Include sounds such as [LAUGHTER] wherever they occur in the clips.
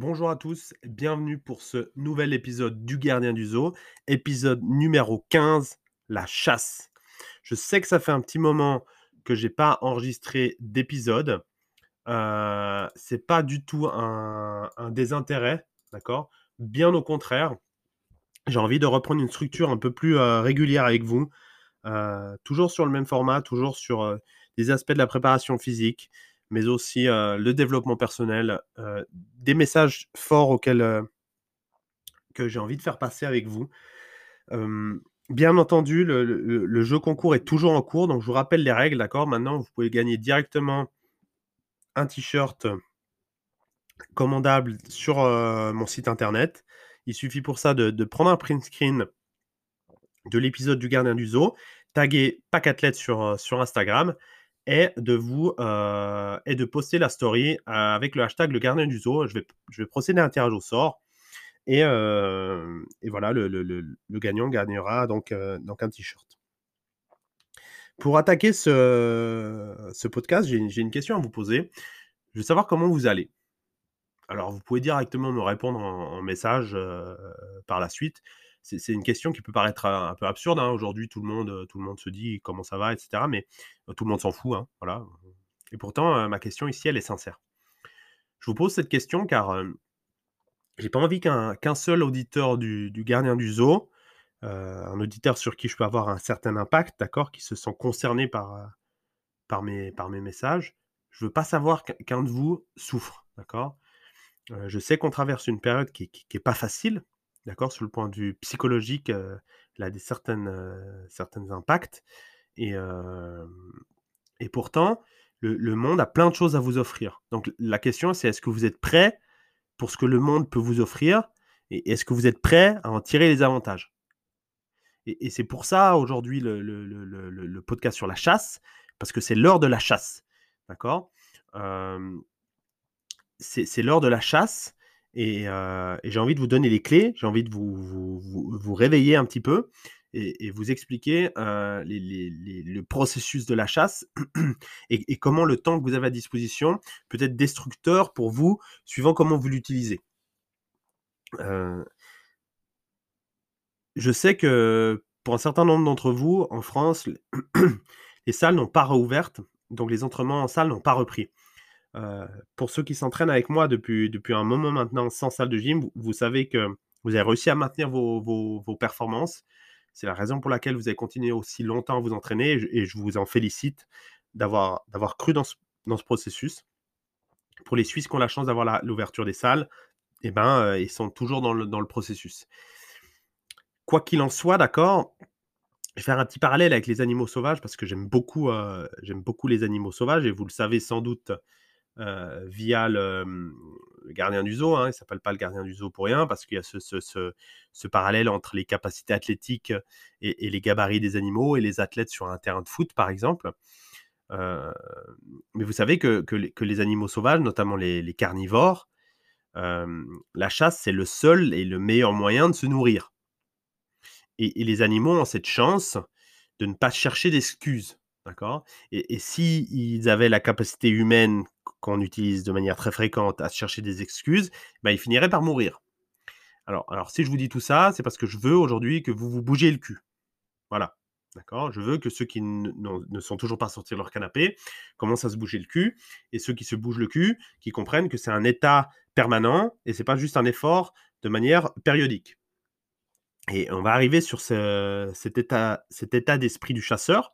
Bonjour à tous, bienvenue pour ce nouvel épisode du Gardien du Zoo, épisode numéro 15, la chasse. Je sais que ça fait un petit moment que j'ai pas enregistré d'épisode. Euh, c'est pas du tout un, désintérêt, d'accord? Bien au contraire, j'ai envie de reprendre une structure un peu plus euh, régulière avec vous, euh, toujours sur le même format, toujours sur euh, des aspects de la préparation physique, mais aussi le développement personnel, des messages forts auxquels que j'ai envie de faire passer avec vous. bien entendu, le, jeu concours est toujours en cours, donc je vous rappelle les règles, d'accord? Maintenant, vous pouvez gagner directement un t-shirt commandable sur mon site internet. Il suffit pour ça de, prendre un print screen de l'épisode du Gardien du Zoo, taguer Pacathlete sur, sur Instagram et de vous euh, et de poster la story euh, avec le hashtag le gardien du zoo. Je vais, je vais procéder à un tirage au sort. Et, euh, et voilà, le, le, le, gagnant gagnera donc, donc un t-shirt. Pour attaquer ce, ce podcast, j'ai une question à vous poser. Je veux savoir comment vous allez. Alors, vous pouvez directement me répondre en, message par la suite c'est une question qui peut paraître un, peu absurde. Hein. Aujourd'hui, tout le monde, tout le monde se dit comment ça va, etc. Mais tout le monde s'en fout. Hein, voilà. Et pourtant, ma question ici, elle est sincère. Je vous pose cette question car j'ai pas envie qu'un seul auditeur du, gardien du zoo, un auditeur sur qui je peux avoir un certain impact, d'accord, qui se sent concerné par, mes, messages, je veux pas savoir qu'un de vous souffre, d'accord Je sais qu'on traverse une période qui, qui, qui est pas facile, d'accord, sur le point de vue psychologique, elle a des certains impacts. Et, pourtant, le, monde a plein de choses à vous offrir. Donc la question, c'est est-ce que vous êtes prêt pour ce que le monde peut vous offrir et est-ce que vous êtes prêt à en tirer les avantages? Et, c'est pour ça aujourd'hui le, podcast sur la chasse, parce que c'est l'heure de la chasse. D'accord? C'est l'heure de la chasse euh, et, j'ai envie de vous donner les clés, j'ai envie de vous, réveiller un petit peu et, vous expliquer euh, le processus de la chasse [CLEARS THROAT] et, comment le temps que vous avez à disposition peut être destructeur pour vous, suivant comment vous l'utilisez. Euh, je sais que pour un certain nombre d'entre vous, en France, [CLEARS THROAT] les salles n'ont pas réouvertes, donc les entraînements en salle n'ont pas repris. Euh, pour ceux qui s'entraînent avec moi depuis, depuis un moment maintenant sans salle de gym, vous, savez que vous avez réussi à maintenir vos, vos, performances. C'est la raison pour laquelle vous avez continué aussi longtemps à vous entraîner et je, vous en félicite d'avoir cru dans ce, dans ce, processus. Pour les Suisses qui ont la chance d'avoir l'ouverture des salles, eh ben, euh, ils sont toujours dans le, dans le processus. Quoi qu'il en soit, d'accord, je vais faire un petit parallèle avec les animaux sauvages parce que j'aime beaucoup, euh, beaucoup les animaux sauvages et vous le savez sans doute via le, gardien du zoo. Hein, il ne s'appelle pas le gardien du zoo pour rien parce qu'il y a ce, parallèle entre les capacités athlétiques et, les gabarits des animaux et les athlètes sur un terrain de foot, par exemple. Euh, mais vous savez que, les, animaux sauvages, notamment les, carnivores, euh, la chasse, c'est le seul et le meilleur moyen de se nourrir. Et, les animaux ont cette chance de ne pas chercher d'excuses. Et, et s'ils avaient la capacité humaine qu'on utilise de manière très fréquente à chercher des excuses, ben, ils finiraient par mourir. Alors, si je vous dis tout ça, c'est parce que je veux aujourd'hui que vous vous bougiez le cul. Voilà. D'accord? Je veux que ceux qui ne sont toujours pas sortis de leur canapé commencent à se bouger le cul. Et ceux qui se bougent le cul, qui comprennent que c'est un état permanent et c'est pas juste un effort de manière périodique. Et on va arriver sur cet état, cet état d'esprit du chasseur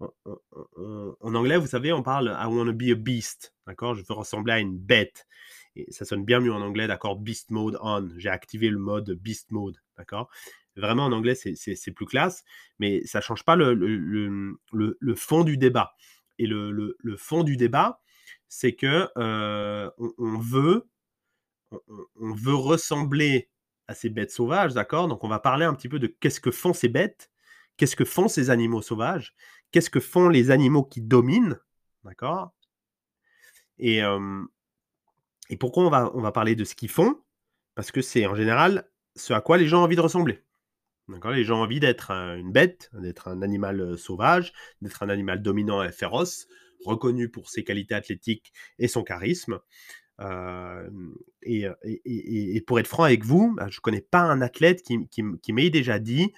en anglais, vous savez, on parle I want to be a beast. D'accord? Je veux ressembler à une bête. Et ça sonne bien mieux en anglais, d'accord? Beast mode on. J'ai activé le mode beast mode. D'accord? Vraiment, en anglais, c'est plus classe, mais ça ne change pas le, le, fond du débat. Et le, fond du débat, c'est que euh, on, veut, on, veut ressembler à ces bêtes sauvages, d'accord? Donc, on va parler un petit peu de qu'est-ce que font ces bêtes, qu'est-ce que font ces animaux sauvages, qu'est-ce que font les animaux qui dominent, d'accord? Et, pourquoi on va, on va parler de ce qu'ils font? Parce que c'est en général ce à quoi les gens ont envie de ressembler. D'accord? Les gens ont envie d'être une bête, d'être un animal sauvage, d'être un animal dominant et féroce, reconnu pour ses qualités athlétiques et son charisme. et, pour être franc avec vous, bah, je ne connais pas un athlète qui, m'ait déjà dit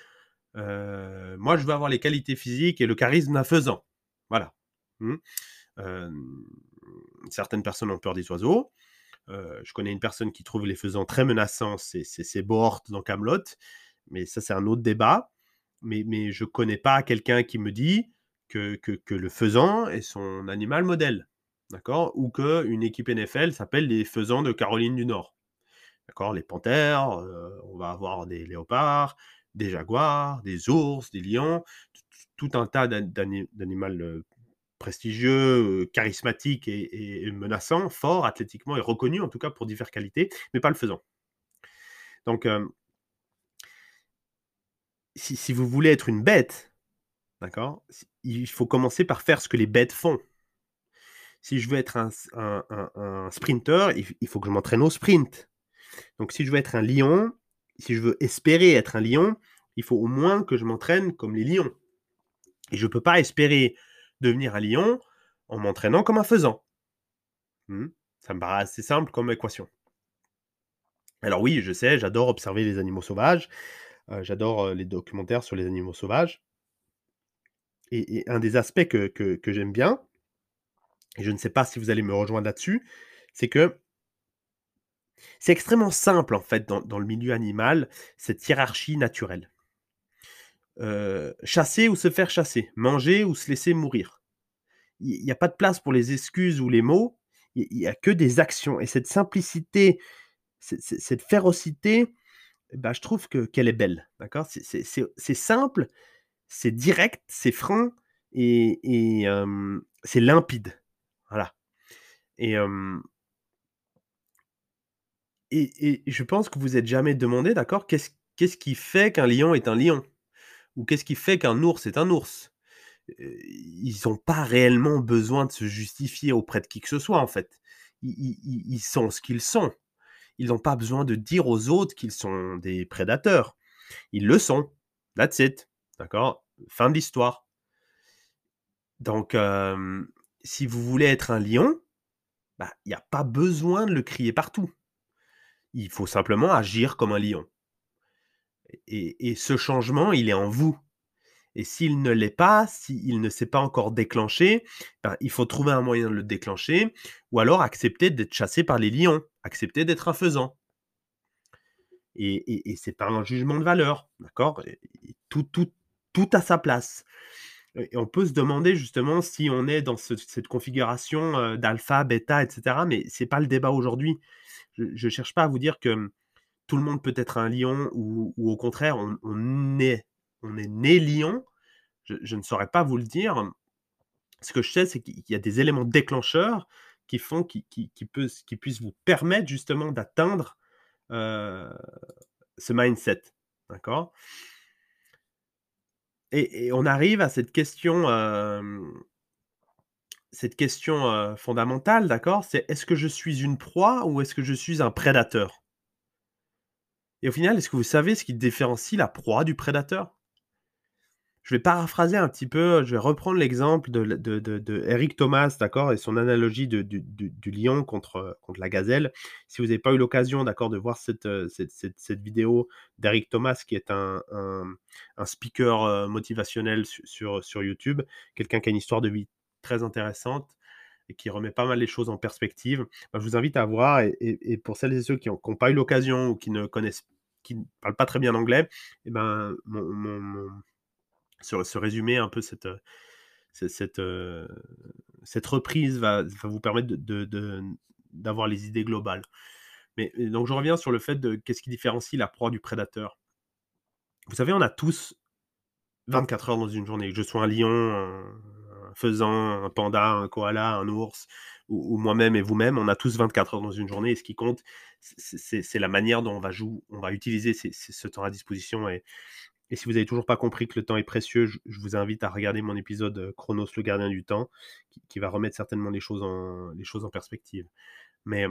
Moi, je veux avoir les qualités physiques et le charisme d'un faisan. Voilà. Mmh. certaines personnes ont peur des oiseaux. je connais une personne qui trouve les faisans très menaçants, c'est Bohort dans Camelot. Mais ça, c'est un autre débat. Mais, mais je connais pas quelqu'un qui me dit que, que le faisan est son animal modèle d'accord Ou qu'une équipe NFL s'appelle les Faisans de Caroline du Nord. D'accord Les panthères, on va avoir des léopards, des jaguars, des ours, des lions, tout un tas d'animaux prestigieux, charismatiques et, menaçants, forts athlétiquement et reconnus en tout cas pour diverses qualités, mais pas le faisan. Donc, si, vous voulez être une bête, d'accord, il faut commencer par faire ce que les bêtes font si je veux être un, un, sprinter, il, faut que je m'entraîne au sprint. Donc si je veux être un lion, si je veux espérer être un lion, il faut au moins que je m'entraîne comme les lions. Et je ne peux pas espérer devenir un lion en m'entraînant comme un faisan. Hmm? Ça me paraît assez simple comme équation. Alors oui, je sais, j'adore observer les animaux sauvages, euh, j'adore euh, les documentaires sur les animaux sauvages. Et, un des aspects que j'aime bien, et je ne sais pas si vous allez me rejoindre là-dessus, c'est que c'est extrêmement simple en fait dans, le milieu animal, cette hiérarchie naturelle. Euh, chasser ou se faire chasser, manger ou se laisser mourir. Il n'y a pas de place pour les excuses ou les mots, il n'y a que des actions. Et cette simplicité, cette férocité, bah, je trouve que, qu'elle est belle. D'accord? C'est, simple, c'est direct, c'est franc et, c'est limpide. Voilà. Et, et, je pense que vous êtes jamais demandé, d'accord, qu'est-ce, qui fait qu'un lion est un lion? Ou qu'est-ce qui fait qu'un ours est un ours? Ils n'ont pas réellement besoin de se justifier auprès de qui que ce soit, en fait. Ils, sont ce qu'ils sont. Ils n'ont pas besoin de dire aux autres qu'ils sont des prédateurs. Ils le sont. That's it. D'accord? Fin de l'histoire. Donc, si vous voulez être un lion, bah, il n'y a pas besoin de le crier partout. Il faut simplement agir comme un lion. Et, ce changement, il est en vous. Et s'il ne l'est pas, s'il ne s'est pas encore déclenché, ben, il faut trouver un moyen de le déclencher, ou alors accepter d'être chassé par les lions, accepter d'être un. Et, c'est pas un jugement de valeur, d'accord? Tout, tout, tout à sa place. On peut se demander justement si on est dans cette configuration d'alpha, bêta, etc. Mais c'est pas le débat aujourd'hui. Je ne cherche pas à vous dire que mmh, tout le monde peut être un lion ou, au contraire, on, est, on est né lion. Je, ne saurais pas vous le dire. Ce que je sais, c'est qu'il y a des éléments déclencheurs qui font, qui, qui, qui, qui puissent vous permettre justement d'atteindre ce mindset. D'accord? Et, on arrive à cette question, cette question fondamentale, d'accord C'est est-ce que je suis une proie ou est-ce que je suis un prédateur? Et au final, est-ce que vous savez ce qui différencie la proie du prédateur? Je vais paraphraser un petit peu, je vais reprendre l'exemple de, de, Eric Thomas, d'accord, et son analogie du, lion contre, contre la gazelle. Si vous n'avez pas eu l'occasion, d'accord, de voir cette, euh, cette, vidéo d'Eric Thomas, qui est un, un, speaker motivationnel sur, sur YouTube, quelqu'un qui a une histoire de vie très intéressante et qui remet pas mal les choses en perspective, bah, je vous invite à voir. Et, pour celles et ceux qui n'ont pas eu l'occasion ou qui ne connaissent, qui parlent pas très bien anglais, et eh ben, un peu cette, cette, euh, cette reprise va, vous permettre d'avoir les idées globales. Mais donc je reviens sur le fait de qu'est-ce qui différencie la proie du prédateur. Vous savez, on a tous 24 heures dans une journée. Que je sois un lion, faisan, un panda, un koala, un ours, ou, moi-même et vous-même, on a tous 24 heures dans une journée. Et ce qui compte, c'est la manière dont on va, utiliser ce temps à disposition. Et, si vous n'avez toujours pas compris que le temps est précieux, je, vous invite à regarder mon épisode euh, Chronos, le gardien du temps, qui, va remettre certainement les choses en, perspective. Mais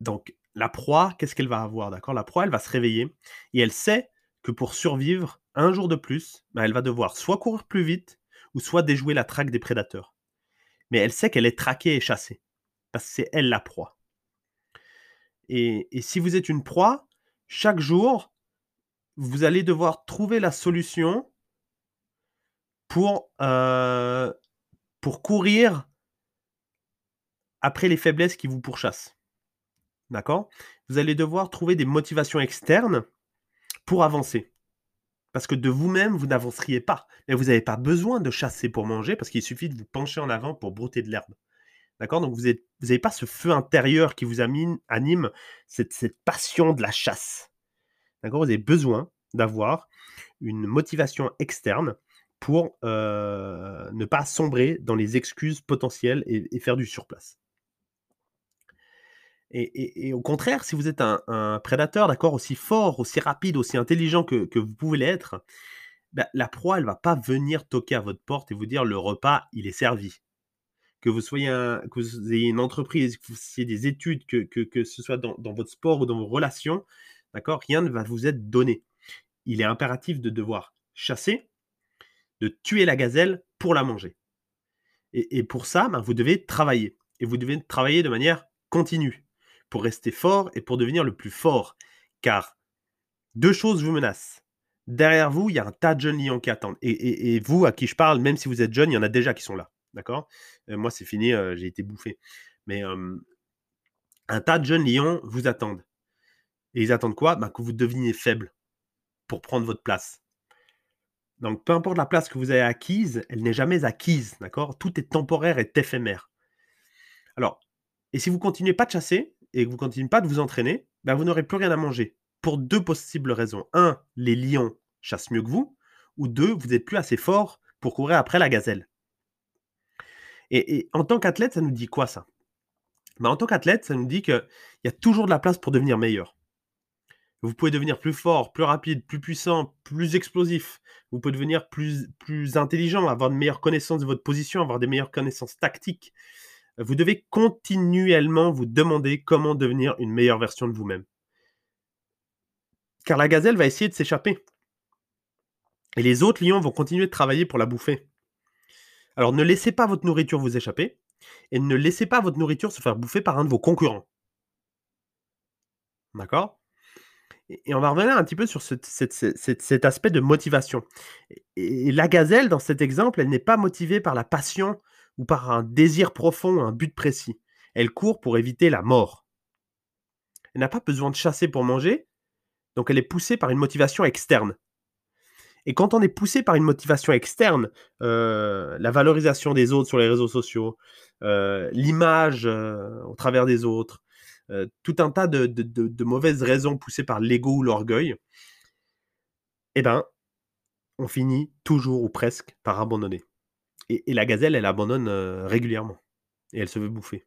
donc, la proie, qu'est-ce qu'elle va avoir D'accord? La proie, elle va se réveiller et elle sait que pour survivre un jour de plus, ben, elle va devoir soit courir plus vite ou soit déjouer la traque des prédateurs. Mais elle sait qu'elle est traquée et chassée parce que c'est elle la proie. Et, si vous êtes une proie, chaque jour, vous allez devoir trouver la solution pour, euh, pour courir après les faiblesses qui vous pourchassent. D'accord? Vous allez devoir trouver des motivations externes pour avancer. Parce que de vous-même, vous n'avanceriez pas. Mais vous n'avez pas besoin de chasser pour manger parce qu'il suffit de vous pencher en avant pour brouter de l'herbe. D'accord? Donc vous n'avez pas ce feu intérieur qui vous anime, cette, cette passion de la chasse. D'accord? Vous avez besoin d'avoir une motivation externe pour euh, ne pas sombrer dans les excuses potentielles et, faire du surplace. Et, au contraire, si vous êtes un, prédateur, d'accord, aussi fort, aussi rapide, aussi intelligent que, vous pouvez l'être, bah, la proie, elle va pas venir toquer à votre porte et vous dire le repas, il est servi. Que vous soyez que vous ayez une entreprise, que vous ayez des études, que, que, ce soit dans, dans, votre sport ou dans vos relations, d'accord, rien ne va vous être donné. Il est impératif de devoir chasser, de tuer la gazelle pour la manger. Et, pour ça, ben, vous devez travailler. Et vous devez travailler de manière continue pour rester fort et pour devenir le plus fort. Car deux choses vous menacent. Derrière vous, il y a un tas de jeunes lions qui attendent. Et, vous, à qui je parle, même si vous êtes jeune, il y en a déjà qui sont là. D'accord? Euh, Moi, c'est fini, euh, j'ai été bouffé. Mais un tas de jeunes lions vous attendent. Et ils attendent quoi? Ben, Que vous deveniez faible pour prendre votre place. Donc, peu importe la place que vous avez acquise, elle n'est jamais acquise, d'accord? Tout est temporaire et éphémère. Alors, et si vous continuez pas de chasser et que vous continuez pas de vous entraîner, ben vous n'aurez plus rien à manger. Pour deux possibles raisons. Un, les lions chassent mieux que vous. Ou deux, vous n'êtes plus assez fort pour courir après la gazelle. Et, en tant qu'athlète, ça nous dit quoi ça? Ben, En tant qu'athlète, ça nous dit qu'il y a toujours de la place pour devenir meilleur. Vous pouvez devenir plus fort, plus rapide, plus puissant, plus explosif. Vous pouvez devenir plus, plus intelligent, avoir de meilleures connaissances de votre position, avoir des meilleures connaissances tactiques. Vous devez continuellement vous demander comment devenir une meilleure version de vous-même. Car la gazelle va essayer de s'échapper. Et les autres lions vont continuer de travailler pour la bouffer. Alors ne laissez pas votre nourriture vous échapper et ne laissez pas votre nourriture se faire bouffer par un de vos concurrents. D'accord? Et on va revenir un petit peu sur cet, aspect de motivation. Et, la gazelle, dans cet exemple, elle n'est pas motivée par la passion ou par un désir profond, un but précis. Elle court pour éviter la mort. Elle n'a pas besoin de chasser pour manger, donc elle est poussée par une motivation externe. Et quand on est poussé par une motivation externe, euh, la valorisation des autres sur les réseaux sociaux, euh, l'image euh, au travers des autres, tout un tas de, mauvaises raisons poussées par l'ego ou l'orgueil, eh ben, on finit toujours ou presque par abandonner. Et, la gazelle, elle abandonne euh, régulièrement. Et elle se veut bouffer.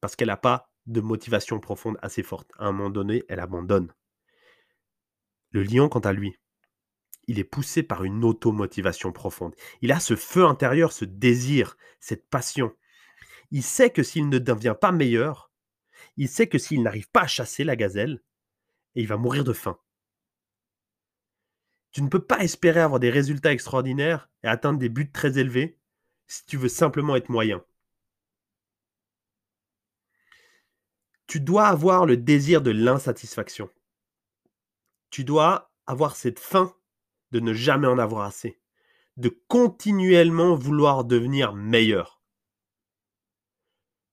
Parce qu'elle n'a pas de motivation profonde assez forte. À un moment donné, elle abandonne. Le lion, quant à lui, il est poussé par une automotivation profonde. Il a ce feu intérieur, ce désir, cette passion. Il sait que s'il ne devient pas meilleur, il sait que s'il n'arrive pas à chasser la gazelle, il va mourir de faim. Tu ne peux pas espérer avoir des résultats extraordinaires et atteindre des buts très élevés si tu veux simplement être moyen. Tu dois avoir le désir de l'insatisfaction. Tu dois avoir cette faim de ne jamais en avoir assez, de continuellement vouloir devenir meilleur.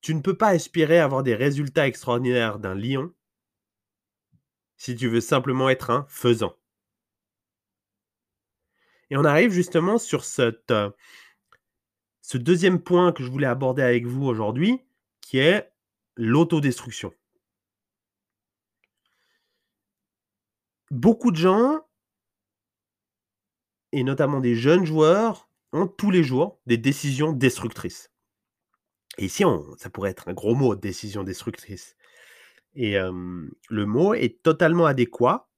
Tu ne peux pas espérer avoir des résultats extraordinaires d'un lion si tu veux simplement être un faisant. Et on arrive justement sur euh, ce deuxième point que je voulais aborder avec vous aujourd'hui, qui est l'autodestruction. Beaucoup de gens, et notamment des jeunes joueurs, ont tous les jours des décisions destructrices. Et ici, ça pourrait être un gros mot, décision destructrice. Et le mot est totalement adéquat,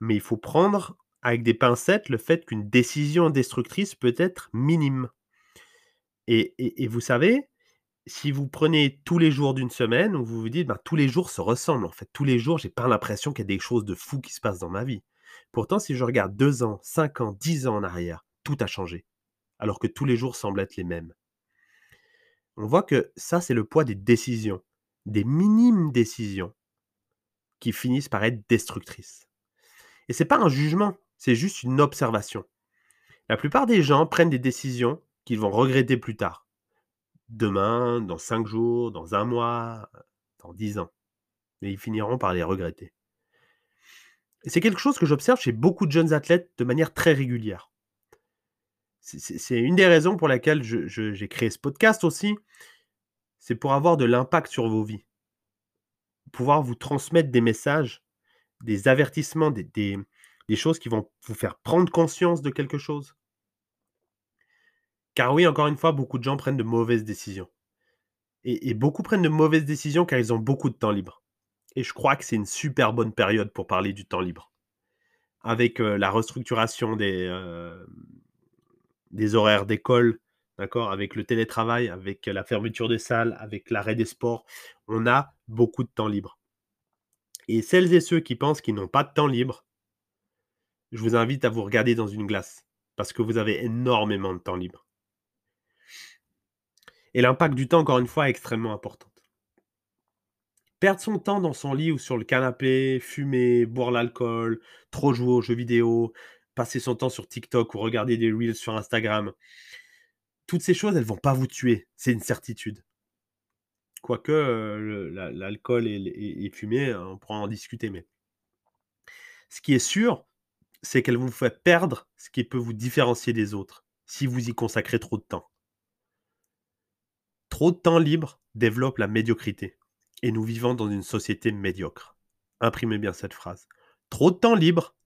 mais il faut prendre avec des pincettes le fait qu'une décision destructrice peut être minime. Et, vous savez, si vous prenez tous les jours d'une semaine, vous vous dites, ben, tous les jours se ressemblent. En fait, tous les jours, j'ai pas l'impression qu'il y a des choses de fou qui se passent dans ma vie. Pourtant, si je regarde deux ans, cinq ans, dix ans en arrière, tout a changé. Alors que tous les jours semblent être les mêmes on voit que ça, c'est le poids des décisions, des minimes décisions qui finissent par être destructrices. Et c'est pas un jugement, c'est juste une observation. La plupart des gens prennent des décisions qu'ils vont regretter plus tard. Demain, dans cinq jours, dans un mois, dans dix ans. Mais ils finiront par les regretter. Et c'est quelque chose que j'observe chez beaucoup de jeunes athlètes de manière très régulière. C'est une des raisons pour laquelle j'ai créé ce podcast aussi. C'est pour avoir de l'impact sur vos vies. Pouvoir vous transmettre des messages, des avertissements, des, des choses qui vont vous faire prendre conscience de quelque chose? Car oui, encore une fois, beaucoup de gens prennent de mauvaises décisions. Et, beaucoup prennent de mauvaises décisions car ils ont beaucoup de temps libre. Et je crois que c'est une super bonne période pour parler du temps libre. Avec la restructuration des, des horaires d'école, d'accord, avec le télétravail, avec la fermeture des salles, avec l'arrêt des sports, on a beaucoup de temps libre. Et celles et ceux qui pensent qu'ils n'ont pas de temps libre, je vous invite à vous regarder dans une glace parce que vous avez énormément de temps libre. Et l'impact du temps, encore une fois, est extrêmement important. Perdre son temps dans son lit ou sur le canapé, fumer, boire l'alcool, trop jouer aux jeux vidéo, passer son temps sur TikTok ou regarder des reels sur Instagram, toutes ces choses, elles vont pas vous tuer, c'est une certitude. Quoique euh, l'alcool et, et, fumer, on pourra en discuter, mais ce qui est sûr, c'est qu'elle vous fait perdre ce qui peut vous différencier des autres si vous y consacrez trop de temps. Trop de temps libre développe la médiocrité. Et nous vivons dans une société médiocre. Imprimez bien cette phrase. Trop de temps libre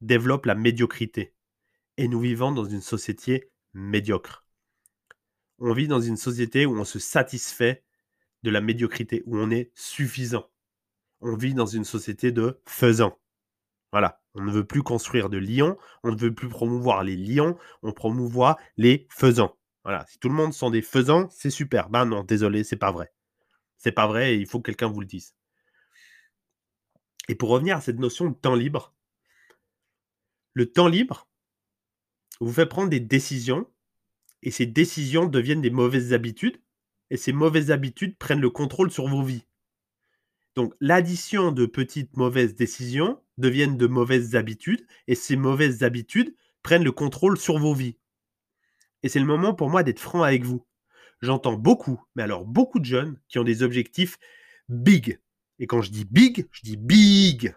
développe la médiocrité. Et nous vivons dans une société médiocre. On vit dans une société où on se satisfait de la médiocrité, où on est suffisant. On vit dans une société de faisant. Voilà. On ne veut plus construire de lions, on ne veut plus promouvoir les lions, on promouvoit les faisans. Voilà. Si tout le monde sont des faisans, c'est super. Ben non, désolé, c'est pas vrai. C'est pas vrai et il faut que quelqu'un vous le dise. Et pour revenir à cette notion de temps libre, le temps libre vous fait prendre des décisions et ces décisions deviennent des mauvaises habitudes et ces mauvaises habitudes prennent le contrôle sur vos vies. Donc l'addition de petites mauvaises décisions deviennent de mauvaises habitudes et ces mauvaises habitudes prennent le contrôle sur vos vies. Et c'est le moment pour moi d'être franc avec vous. J'entends beaucoup, mais alors beaucoup de jeunes qui ont des objectifs big. Et quand je dis big, je dis big.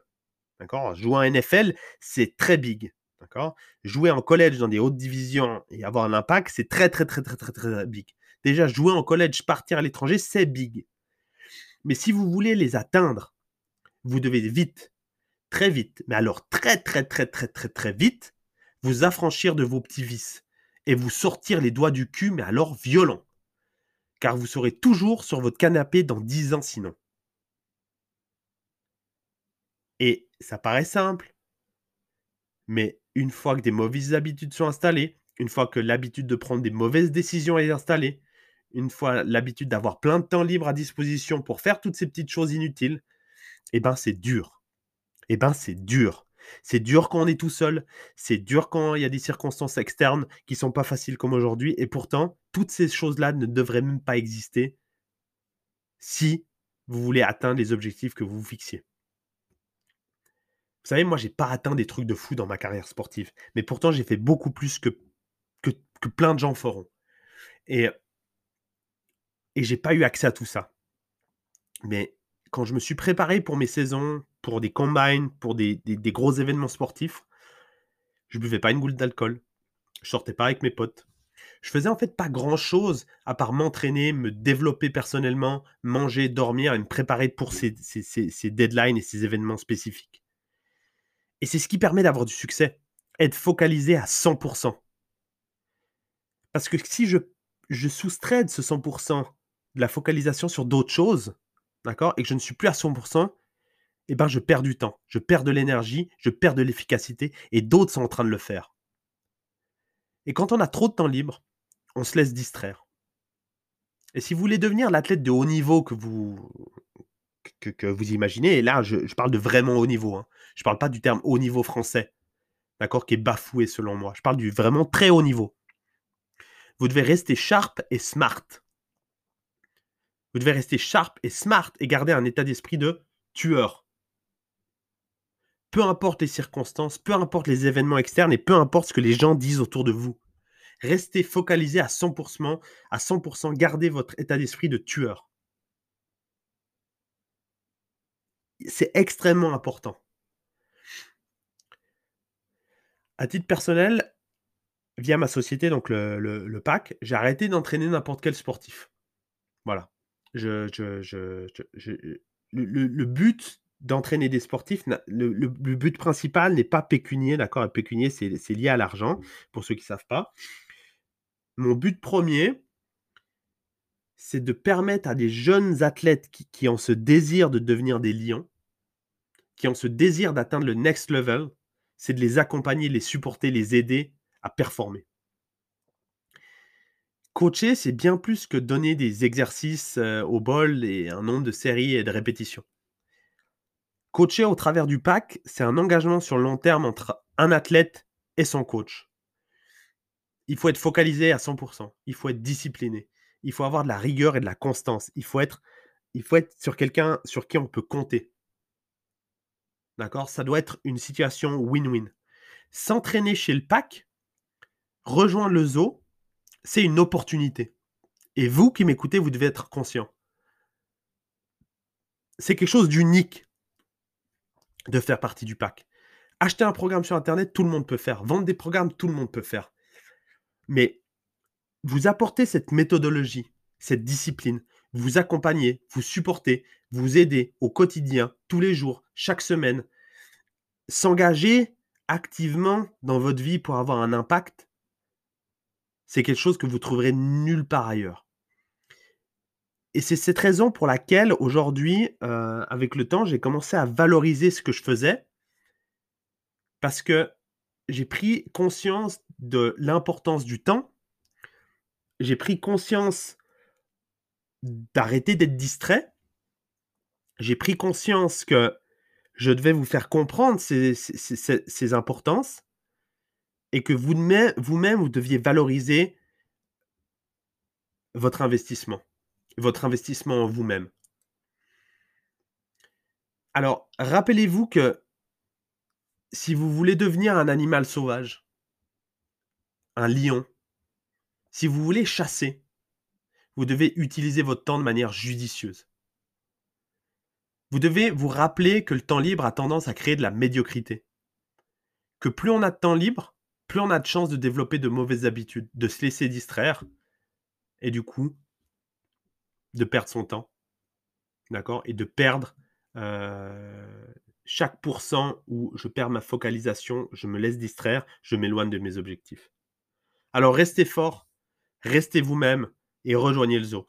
D'accord? Jouer en NFL, c'est très big. D'accord? Jouer en collège dans des hautes divisions et avoir un impact, c'est très, très, très, très, très, très big. Déjà, jouer en collège, partir à l'étranger, c'est big. Mais si vous voulez les atteindre, vous devez vite, très vite, mais alors très très très très très très vite, vous affranchir de vos petits vices et vous sortir les doigts du cul, mais alors violent. Car vous serez toujours sur votre canapé dans 10 ans sinon. Et ça paraît simple, mais une fois que des mauvaises habitudes sont installées, une fois que l'habitude de prendre des mauvaises décisions est installée, une fois l'habitude d'avoir plein de temps libre à disposition pour faire toutes ces petites choses inutiles, eh ben c'est dur. Eh ben c'est dur. C'est dur quand on est tout seul, c'est dur quand il y a des circonstances externes qui sont pas faciles comme aujourd'hui, et pourtant, toutes ces choses-là ne devraient même pas exister si vous voulez atteindre les objectifs que vous vous fixiez. Vous savez, moi, j'ai pas atteint des trucs de fou dans ma carrière sportive, mais pourtant, j'ai fait beaucoup plus que, que, plein de gens feront. Et et j'ai pas eu accès à tout ça. Mais quand je me suis préparé pour mes saisons, pour des combines, pour des, gros événements sportifs, je buvais pas une goutte d'alcool. Je sortais pas avec mes potes. Je faisais en fait pas grand chose à part m'entraîner, me développer personnellement, manger, dormir et me préparer pour ces, deadlines et ces événements spécifiques. Et c'est ce qui permet d'avoir du succès, être focalisé à 100%. Parce que si je, je soustrais de ce 100% de la focalisation sur d'autres choses, d'accord, et que je ne suis plus à 100%, eh ben je perds du temps, je perds de l'énergie, je perds de l'efficacité, et d'autres sont en train de le faire. Et quand on a trop de temps libre, on se laisse distraire. Et si vous voulez devenir l'athlète de haut niveau que vous, que, vous imaginez, et là je, parle de vraiment haut niveau, hein. je ne parle pas du terme haut niveau français, d'accord, qui est bafoué selon moi, je parle du vraiment très haut niveau. Vous devez rester sharp et smart. Vous devez rester sharp et smart et garder un état d'esprit de tueur. Peu importe les circonstances, peu importe les événements externes et peu importe ce que les gens disent autour de vous. Restez focalisé à 100%, à 100%, gardez votre état d'esprit de tueur. C'est extrêmement important. À titre personnel, via ma société, donc le, le, PAC, j'ai arrêté d'entraîner n'importe quel sportif. Voilà. Je, je, je, le, but d'entraîner des sportifs, le, but principal n'est pas pécunier, d'accord pécunier, c'est lié à l'argent, pour ceux qui ne savent pas. Mon but premier, c'est de permettre à des jeunes athlètes qui, qui ont ce désir de devenir des lions, qui ont ce désir d'atteindre le next level, c'est de les accompagner, les supporter, les aider à performer. Coacher, c'est bien plus que donner des exercices euh, au bol et un nombre de séries et de répétitions. Coacher au travers du pack, c'est un engagement sur le long terme entre un athlète et son coach. Il faut être focalisé à 100%. Il faut être discipliné. Il faut avoir de la rigueur et de la constance. Il faut être, il faut être sur quelqu'un sur qui on peut compter. D'accord? Ça doit être une situation win-win. S'entraîner chez le pack, rejoindre le zoo, c'est une opportunité. Et vous qui m'écoutez, vous devez être conscient. C'est quelque chose d'unique de faire partie du pack. Acheter un programme sur Internet, tout le monde peut faire. Vendre des programmes, tout le monde peut faire. Mais vous apportez cette méthodologie, cette discipline, vous accompagnez, vous supportez, vous aidez au quotidien, tous les jours, chaque semaine, s'engager activement dans votre vie pour avoir un impact, c'est quelque chose que vous trouverez nulle part ailleurs. Et c'est cette raison pour laquelle aujourd'hui, euh, avec le temps, j'ai commencé à valoriser ce que je faisais parce que j'ai pris conscience de l'importance du temps. J'ai pris conscience d'arrêter d'être distrait. J'ai pris conscience que je devais vous faire comprendre ces, importances et que vous-même, vous deviez valoriser votre investissement, votre investissement en vous-même. Alors, rappelez-vous que si vous voulez devenir un animal sauvage, un lion, si vous voulez chasser, vous devez utiliser votre temps de manière judicieuse. Vous devez vous rappeler que le temps libre a tendance à créer de la médiocrité. Que plus on a de temps libre, plus on a de chances de développer de mauvaises habitudes, de se laisser distraire, et du coup, de perdre son temps. D'accord Et de perdre euh, chaque pourcent où je perds ma focalisation, je me laisse distraire, je m'éloigne de mes objectifs. Alors restez fort, restez vous-même et rejoignez le zoo.